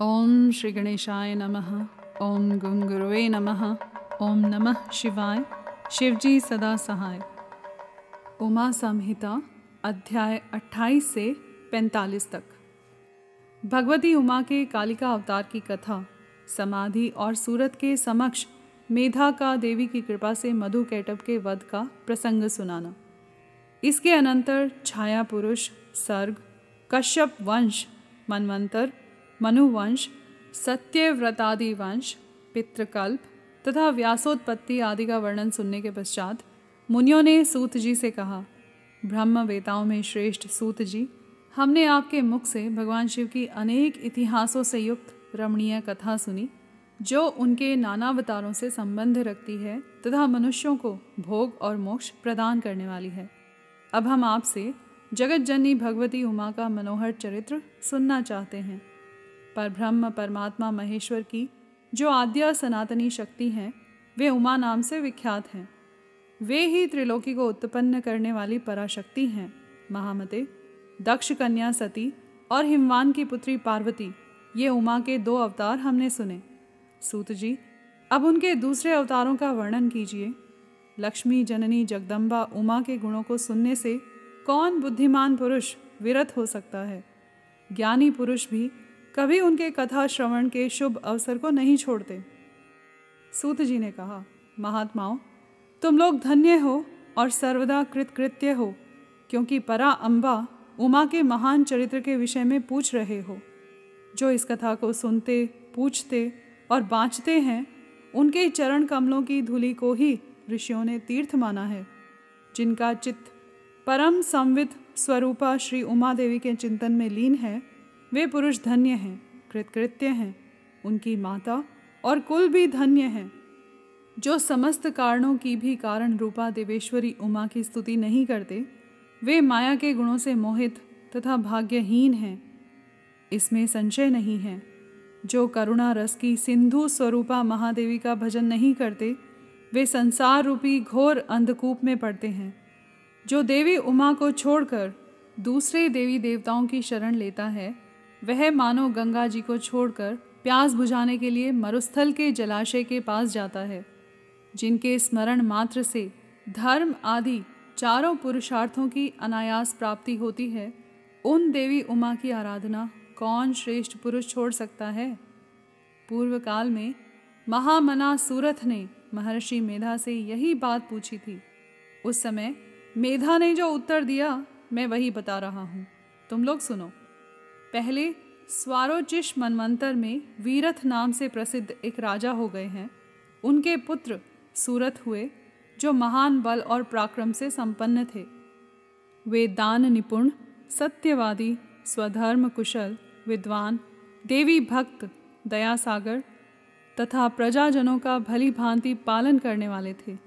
ओम श्री गणेशाय नमः। ओम गुंगुरुवे नमः। ओम नमः शिवाय। शिवजी सदा सहाय। उमा संहिता अध्याय 28 से 45 तक। भगवती उमा के कालिका अवतार की कथा, समाधि और सूरत के समक्ष मेधा का देवी की कृपा से मधु कैटब के वध का प्रसंग सुनाना। इसके अनंतर छाया पुरुष, सर्ग, कश्यप वंश, मनवंतर मनुवंश सत्यव्रतादि वंश पितृकल्प तथा व्यासोत्पत्ति आदि का वर्णन सुनने के पश्चात मुनियों ने सूत जी से कहा ब्रह्म वेताओं में श्रेष्ठ सूत जी, हमने आपके मुख से भगवान शिव की अनेक इतिहासों से युक्त रमणीय कथा सुनी, जो उनके नानावतारों से संबंध रखती है तथा मनुष्यों को भोग और मोक्ष प्रदान करने वाली है। अब हम आपसे जगत जननी भगवती उमा का मनोहर चरित्र सुनना चाहते हैं। पर ब्रह्म, परमात्मा, महेश्वर की जो आद्या सनातनी शक्ति हैं, वे उमा नाम से विख्यात हैं। वे ही त्रिलोकी को उत्पन्न करने वाली पराशक्ति हैं, महामते, दक्ष कन्या सती और हिमवान की पुत्री पार्वती। ये उमा के दो अवतार हमने सुने। सूत जी, अब उनके दूसरे अवतारों का वर्णन कीजिए। लक्ष्मी, जननी, जगदम्बा, उमा के गुणों को सुनने से कौन बुद्धिमान पुरुष विरत हो सकता है? ज्ञानी पुरुष भी कभी उनके कथा श्रवण के शुभ अवसर को नहीं छोड़ते। सूत जी ने कहा, महात्माओं, तुम लोग धन्य हो और सर्वदा कृतकृत्य हो, क्योंकि परा अम्बा उमा के महान चरित्र के विषय में पूछ रहे हो। जो इस कथा को सुनते, पूछते और बाँचते हैं, उनके चरण कमलों की धूलि को ही ऋषियों ने तीर्थ माना है। जिनका चित्त परम संवित स्वरूपा श्री उमा देवी के चिंतन में लीन है वे पुरुष धन्य हैं, कृतकृत्य हैं, उनकी माता और कुल भी धन्य हैं। जो समस्त कारणों की भी कारण रूपा देवेश्वरी उमा की स्तुति नहीं करते, वे माया के गुणों से मोहित तथा भाग्यहीन हैं। इसमें संशय नहीं है, जो करुणा रस की सिंधु स्वरूपा महादेवी का भजन नहीं करते, वे संसार रूपी घोर अंधकूप में पड़ते हैं। जो देवी उमा को छोड़कर दूसरे देवी देवताओं की शरण लेता है वह मानो गंगा जी को छोड़कर प्यास बुझाने के लिए मरुस्थल के जलाशय के पास जाता है, जिनके स्मरण मात्र से धर्म आदि चारों पुरुषार्थों की अनायास प्राप्ति होती है, उन देवी उमा की आराधना कौन श्रेष्ठ पुरुष छोड़ सकता है? पूर्व काल में महामना सूरथ ने महर्षि मेधा से यही बात पूछी थी। उस समय मेधा ने जो उत्तर दिया, मैं वही बता रहा हूँ। तुम लोग सुनो। पहले स्वारोचिश मनवंतर में वीरथ नाम से प्रसिद्ध एक राजा हो गए हैं। उनके पुत्र सूरत हुए, जो महान बल और पराक्रम से संपन्न थे। वे दान निपुण, सत्यवादी, स्वधर्म कुशल, विद्वान, देवी भक्त, दयासागर तथा प्रजाजनों का भली भांति पालन करने वाले थे।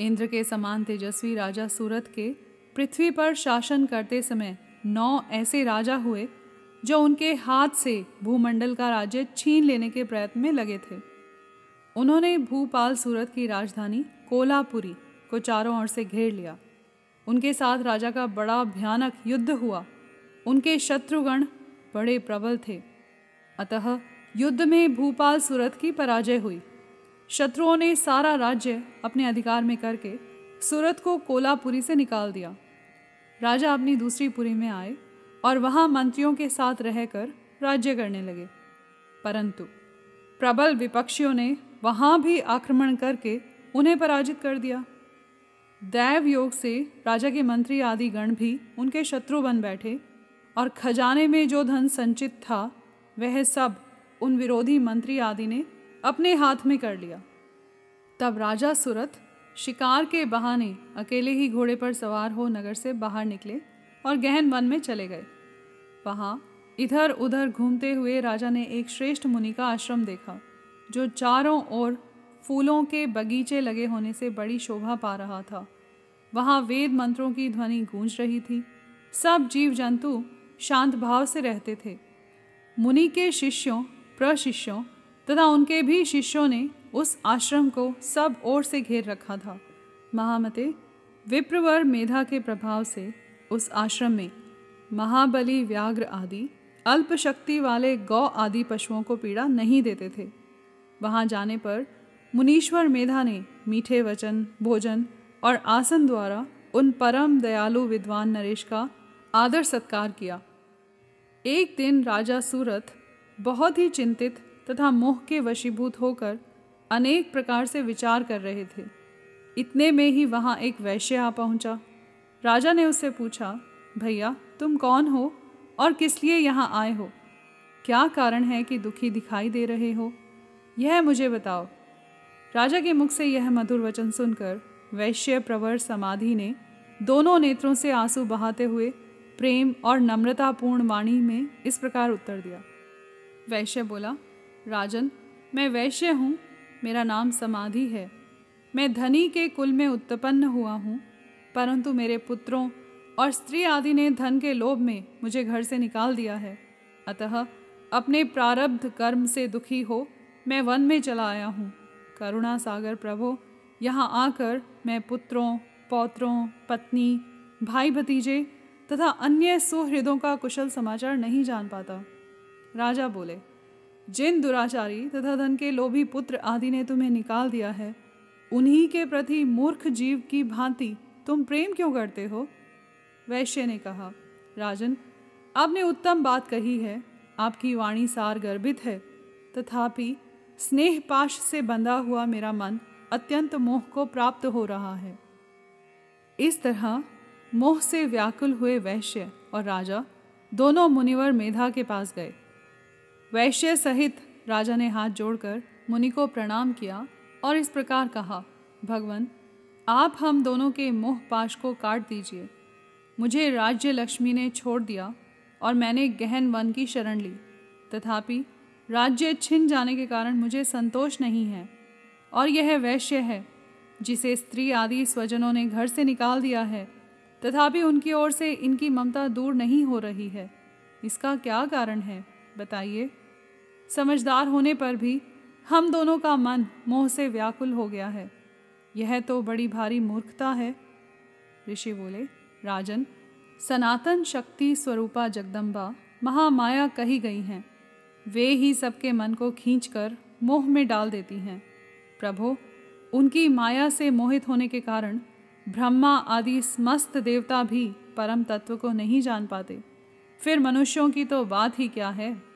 इंद्र के समान तेजस्वी राजा सूरत के पृथ्वी पर शासन करते समय नौ ऐसे राजा हुए, जो उनके हाथ से भूमंडल का राज्य छीन लेने के प्रयत्न में लगे थे। उन्होंने भूपाल सूरत की राजधानी कोलापुरी को चारों ओर से घेर लिया। उनके साथ राजा का बड़ा भयानक युद्ध हुआ। उनके शत्रुगण बड़े प्रबल थे। अतः युद्ध में भूपाल सूरत की पराजय हुई। शत्रुओं ने सारा राज्य अपने अधिकार में करके सूरत को कोलापुरी से निकाल दिया। राजा अपनी दूसरी पुरी में आए और वहाँ मंत्रियों के साथ रहकर राज्य करने लगे। परंतु प्रबल विपक्षियों ने वहाँ भी आक्रमण करके उन्हें पराजित कर दिया। दैव योग से राजा के मंत्री आदि गण भी उनके शत्रु बन बैठे और खजाने में जो धन संचित था, वह सब उन विरोधी मंत्री आदि ने अपने हाथ में कर लिया। तब राजा सूरत शिकार के बहाने अकेले ही घोड़े पर सवार हो नगर से बाहर निकले और गहन वन में चले गए। वहाँ इधर उधर घूमते हुए राजा ने एक श्रेष्ठ मुनि का आश्रम देखा, जो चारों ओर फूलों के बगीचे लगे होने से बड़ी शोभा पा रहा था। वहाँ वेद मंत्रों की ध्वनि गूंज रही थी। सब जीव जंतु शांत भाव से रहते थे। मुनि के शिष्यों, प्रशिष्यों तथा उनके भी शिष्यों ने उस आश्रम को सब ओर से घेर रखा था। महामते, विप्रवर मेधा के प्रभाव से उस आश्रम में महाबली, व्याघ्र आदि अल्प शक्ति वाले गौ आदि पशुओं को पीड़ा नहीं देते थे। वहाँ जाने पर मुनीश्वर मेधा ने मीठे वचन, भोजन और आसन द्वारा उन परम दयालु विद्वान नरेश का आदर सत्कार किया। एक दिन राजा सूरत बहुत ही चिंतित तथा मोह के वशीभूत होकर अनेक प्रकार से विचार कर रहे थे। इतने में ही वहाँ एक वैश्य आ पहुँचा। राजा ने उससे पूछा, भैया, तुम कौन हो और किस लिए यहाँ आए हो? क्या कारण है कि दुखी दिखाई दे रहे हो? यह मुझे बताओ। राजा के मुख से यह मधुर वचन सुनकर वैश्य प्रवर समाधि ने दोनों नेत्रों से आँसू बहाते हुए प्रेम और नम्रतापूर्ण वाणी में इस प्रकार उत्तर दिया। वैश्य बोला, राजन, मैं वैश्य हूँ मेरा नाम समाधि है। मैं धनी के कुल में उत्पन्न हुआ हूँ, परंतु मेरे पुत्रों और स्त्री आदि ने धन के लोभ में मुझे घर से निकाल दिया है। अतः अपने प्रारब्ध कर्म से दुखी हो मैं वन में चला आया हूँ। करुणा सागर प्रभु, यहाँ आकर मैं पुत्रों, पौत्रों, पत्नी, भाई भतीजे तथा अन्य सुहृदों का कुशल समाचार नहीं जान पाता। राजा बोले जिन दुराचारी तथा धन के लोभी पुत्र आदि ने तुम्हें निकाल दिया है, उन्हीं के प्रति मूर्ख जीव की भांति तुम प्रेम क्यों करते हो? वैश्य ने कहा, राजन, आपने उत्तम बात कही है, आपकी वाणी सार गर्भित है, तथापि स्नेह पाश से बंधा हुआ मेरा मन अत्यंत मोह को प्राप्त हो रहा है। इस तरह मोह से व्याकुल हुए वैश्य और राजा दोनों मुनिवर मेधा के पास गए। वैश्य सहित राजा ने हाथ जोड़कर मुनि को प्रणाम किया और इस प्रकार कहा, भगवान, आप हम दोनों के मोह पाश को काट दीजिए। मुझे राज्य लक्ष्मी ने छोड़ दिया और मैंने गहन वन की शरण ली। तथापि राज्य छिन जाने के कारण मुझे संतोष नहीं है और यह वैश्य है, जिसे स्त्री आदि स्वजनों ने घर से निकाल दिया है। तथापि उनकी ओर से इनकी ममता दूर नहीं हो रही है। इसका क्या कारण है, बताइए। समझदार होने पर भी हम दोनों का मन मोह से व्याकुल हो गया है। यह तो बड़ी भारी मूर्खता है। ऋषि बोले, राजन, सनातन शक्ति स्वरूपा जगदम्बा महामाया कही गई हैं। वे ही सबके मन को खींचकर मोह में डाल देती हैं। प्रभो, उनकी माया से मोहित होने के कारण ब्रह्मा आदि समस्त देवता भी परम तत्व को नहीं जान पाते। फिर मनुष्यों की तो बात ही क्या है?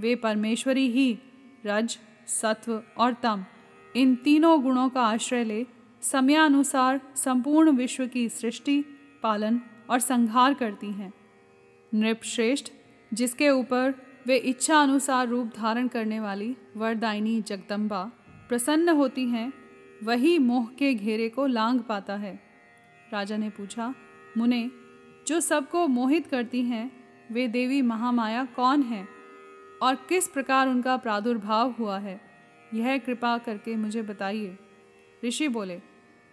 वे परमेश्वरी ही, रज, सत्व और तम। इन तीनों गुणों का आश्रय ले, समयानुसार संपूर्ण विश्व की सृष्टि, पालन और संहार करती हैं। नृपश्रेष्ठ, जिसके ऊपर वे इच्छा अनुसार रूप धारण करने वाली वरदायिनी जगदम्बा प्रसन्न होती हैं, वही मोह के घेरे को लांग पाता है। राजा ने पूछा, मुने, जो सबको मोहित करती हैं, वे देवी महामाया कौन है? और किस प्रकार उनका प्रादुर्भाव हुआ है, यह कृपा करके मुझे बताइए। ऋषि बोले,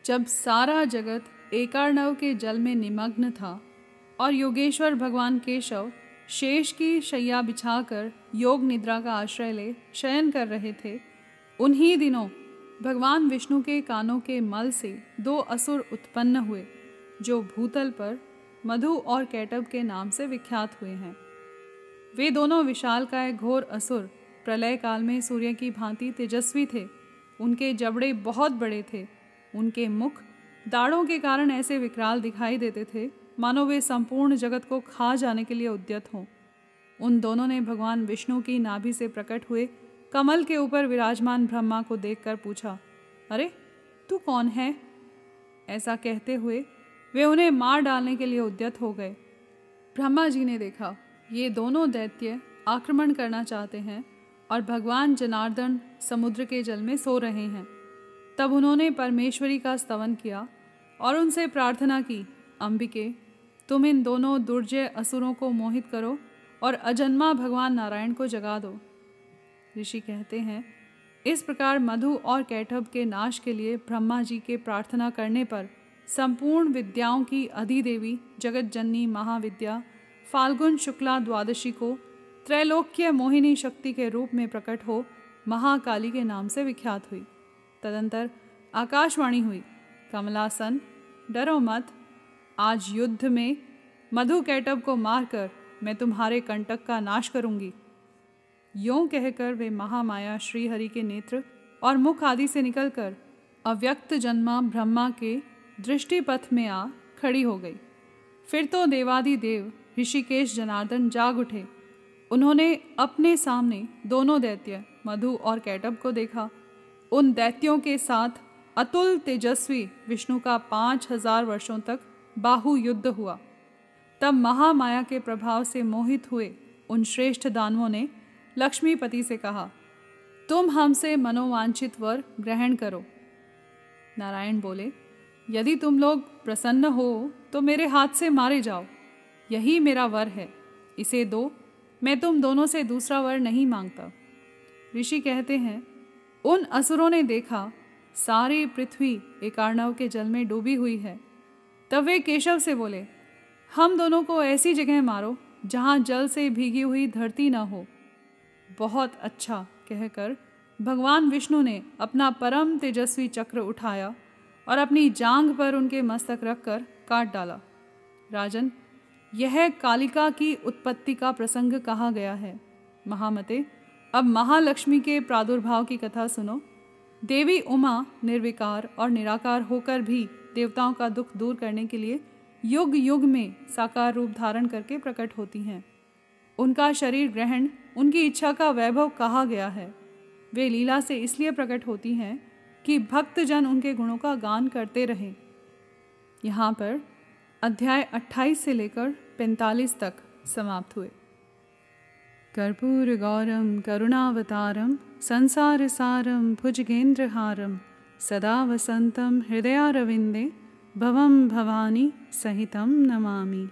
जब सारा जगत एकार्णव के जल में निमग्न था और योगेश्वर भगवान केशव शेष की शैया बिछाकर योग निद्रा का आश्रय ले शयन कर रहे थे, उन्हीं दिनों भगवान विष्णु के कानों के मल से दो असुर उत्पन्न हुए, जो भूतल पर मधु और कैटब के नाम से विख्यात हुए हैं। वे दोनों विशाल काय घोर असुर प्रलय काल में सूर्य की भांति तेजस्वी थे। उनके जबड़े बहुत बड़े थे। उनके मुख दाढ़ों के कारण ऐसे विकराल दिखाई देते थे, मानो वे संपूर्ण जगत को खा जाने के लिए उद्यत हों। उन दोनों ने भगवान विष्णु की नाभि से प्रकट हुए कमल के ऊपर विराजमान ब्रह्मा को देखकर पूछा, अरे, तू कौन है? ऐसा कहते हुए वे उन्हें मार डालने के लिए उद्यत हो गए। ब्रह्मा जी ने देखा ये दोनों दैत्य आक्रमण करना चाहते हैं और भगवान जनार्दन समुद्र के जल में सो रहे हैं। तब उन्होंने परमेश्वरी का स्तवन किया और उनसे प्रार्थना की, अंबिके, तुम इन दोनों दुर्जय असुरों को मोहित करो और अजन्मा भगवान नारायण को जगा दो। ऋषि कहते हैं, इस प्रकार मधु और कैठब के नाश के लिए ब्रह्मा जी के प्रार्थना करने पर संपूर्ण विद्याओं की अधिदेवी जगत जननी महाविद्या फाल्गुन शुक्ला द्वादशी को त्रैलोक्य मोहिनी शक्ति के रूप में प्रकट हो महाकाली के नाम से विख्यात हुई। तदंतर आकाशवाणी हुई। कमलासन, डरो मत। आज युद्ध में मधु कैटब को मारकर मैं तुम्हारे कंटक का नाश करूँगी। यों कहकर वे महामाया श्रीहरि के नेत्र और मुख आदि से निकलकर अव्यक्त जन्मा ब्रह्मा के दृष्टिपथ में आ खड़ी हो गई। फिर तो देवादि देव ऋषिकेश जनार्दन जाग उठे। उन्होंने अपने सामने दोनों दैत्य, मधु और कैटब को देखा। उन दैत्यों के साथ अतुल तेजस्वी विष्णु का पाँच हज़ार वर्षों तक बाहु युद्ध हुआ। तब महामाया के प्रभाव से मोहित हुए उन श्रेष्ठ दानवों ने लक्ष्मीपति से कहा, तुम हमसे मनोवांछित वर ग्रहण करो। नारायण बोले, यदि तुम लोग प्रसन्न हो तो मेरे हाथ से मारे जाओ। यही मेरा वर है। इसे दो। मैं तुम दोनों से दूसरा वर नहीं माँगता। ऋषि कहते हैं, उन असुरों ने देखा, सारी पृथ्वी एक एकार्णव के जल में डूबी हुई है। तब वे केशव से बोले, हम दोनों को ऐसी जगह मारो, जहाँ जल से भीगी हुई धरती न हो। बहुत अच्छा कहकर भगवान विष्णु ने अपना परम तेजस्वी चक्र उठाया और अपनी जांग पर उनके मस्तक रखकर काट डाला। राजन यह कालिका की उत्पत्ति का प्रसंग कहा गया है। महामते, अब महालक्ष्मी के प्रादुर्भाव की कथा सुनो। देवी उमा निर्विकार और निराकार होकर भी देवताओं का दुख दूर करने के लिए युग युग में साकार रूप धारण करके प्रकट होती हैं। उनका शरीर ग्रहण, उनकी इच्छा का वैभव कहा गया है। वे लीला से इसलिए प्रकट होती हैं कि भक्तजन उनके गुणों का गान करते रहें। यहाँ पर अध्याय 28 से लेकर 45 तक समाप्त हुए। कर्पूर गौरम करुणावतारम संसार सारम भुजगेंद्रहारम सदा वसंतम हृदयारविंदे भवम भवानी सहितम नमामि।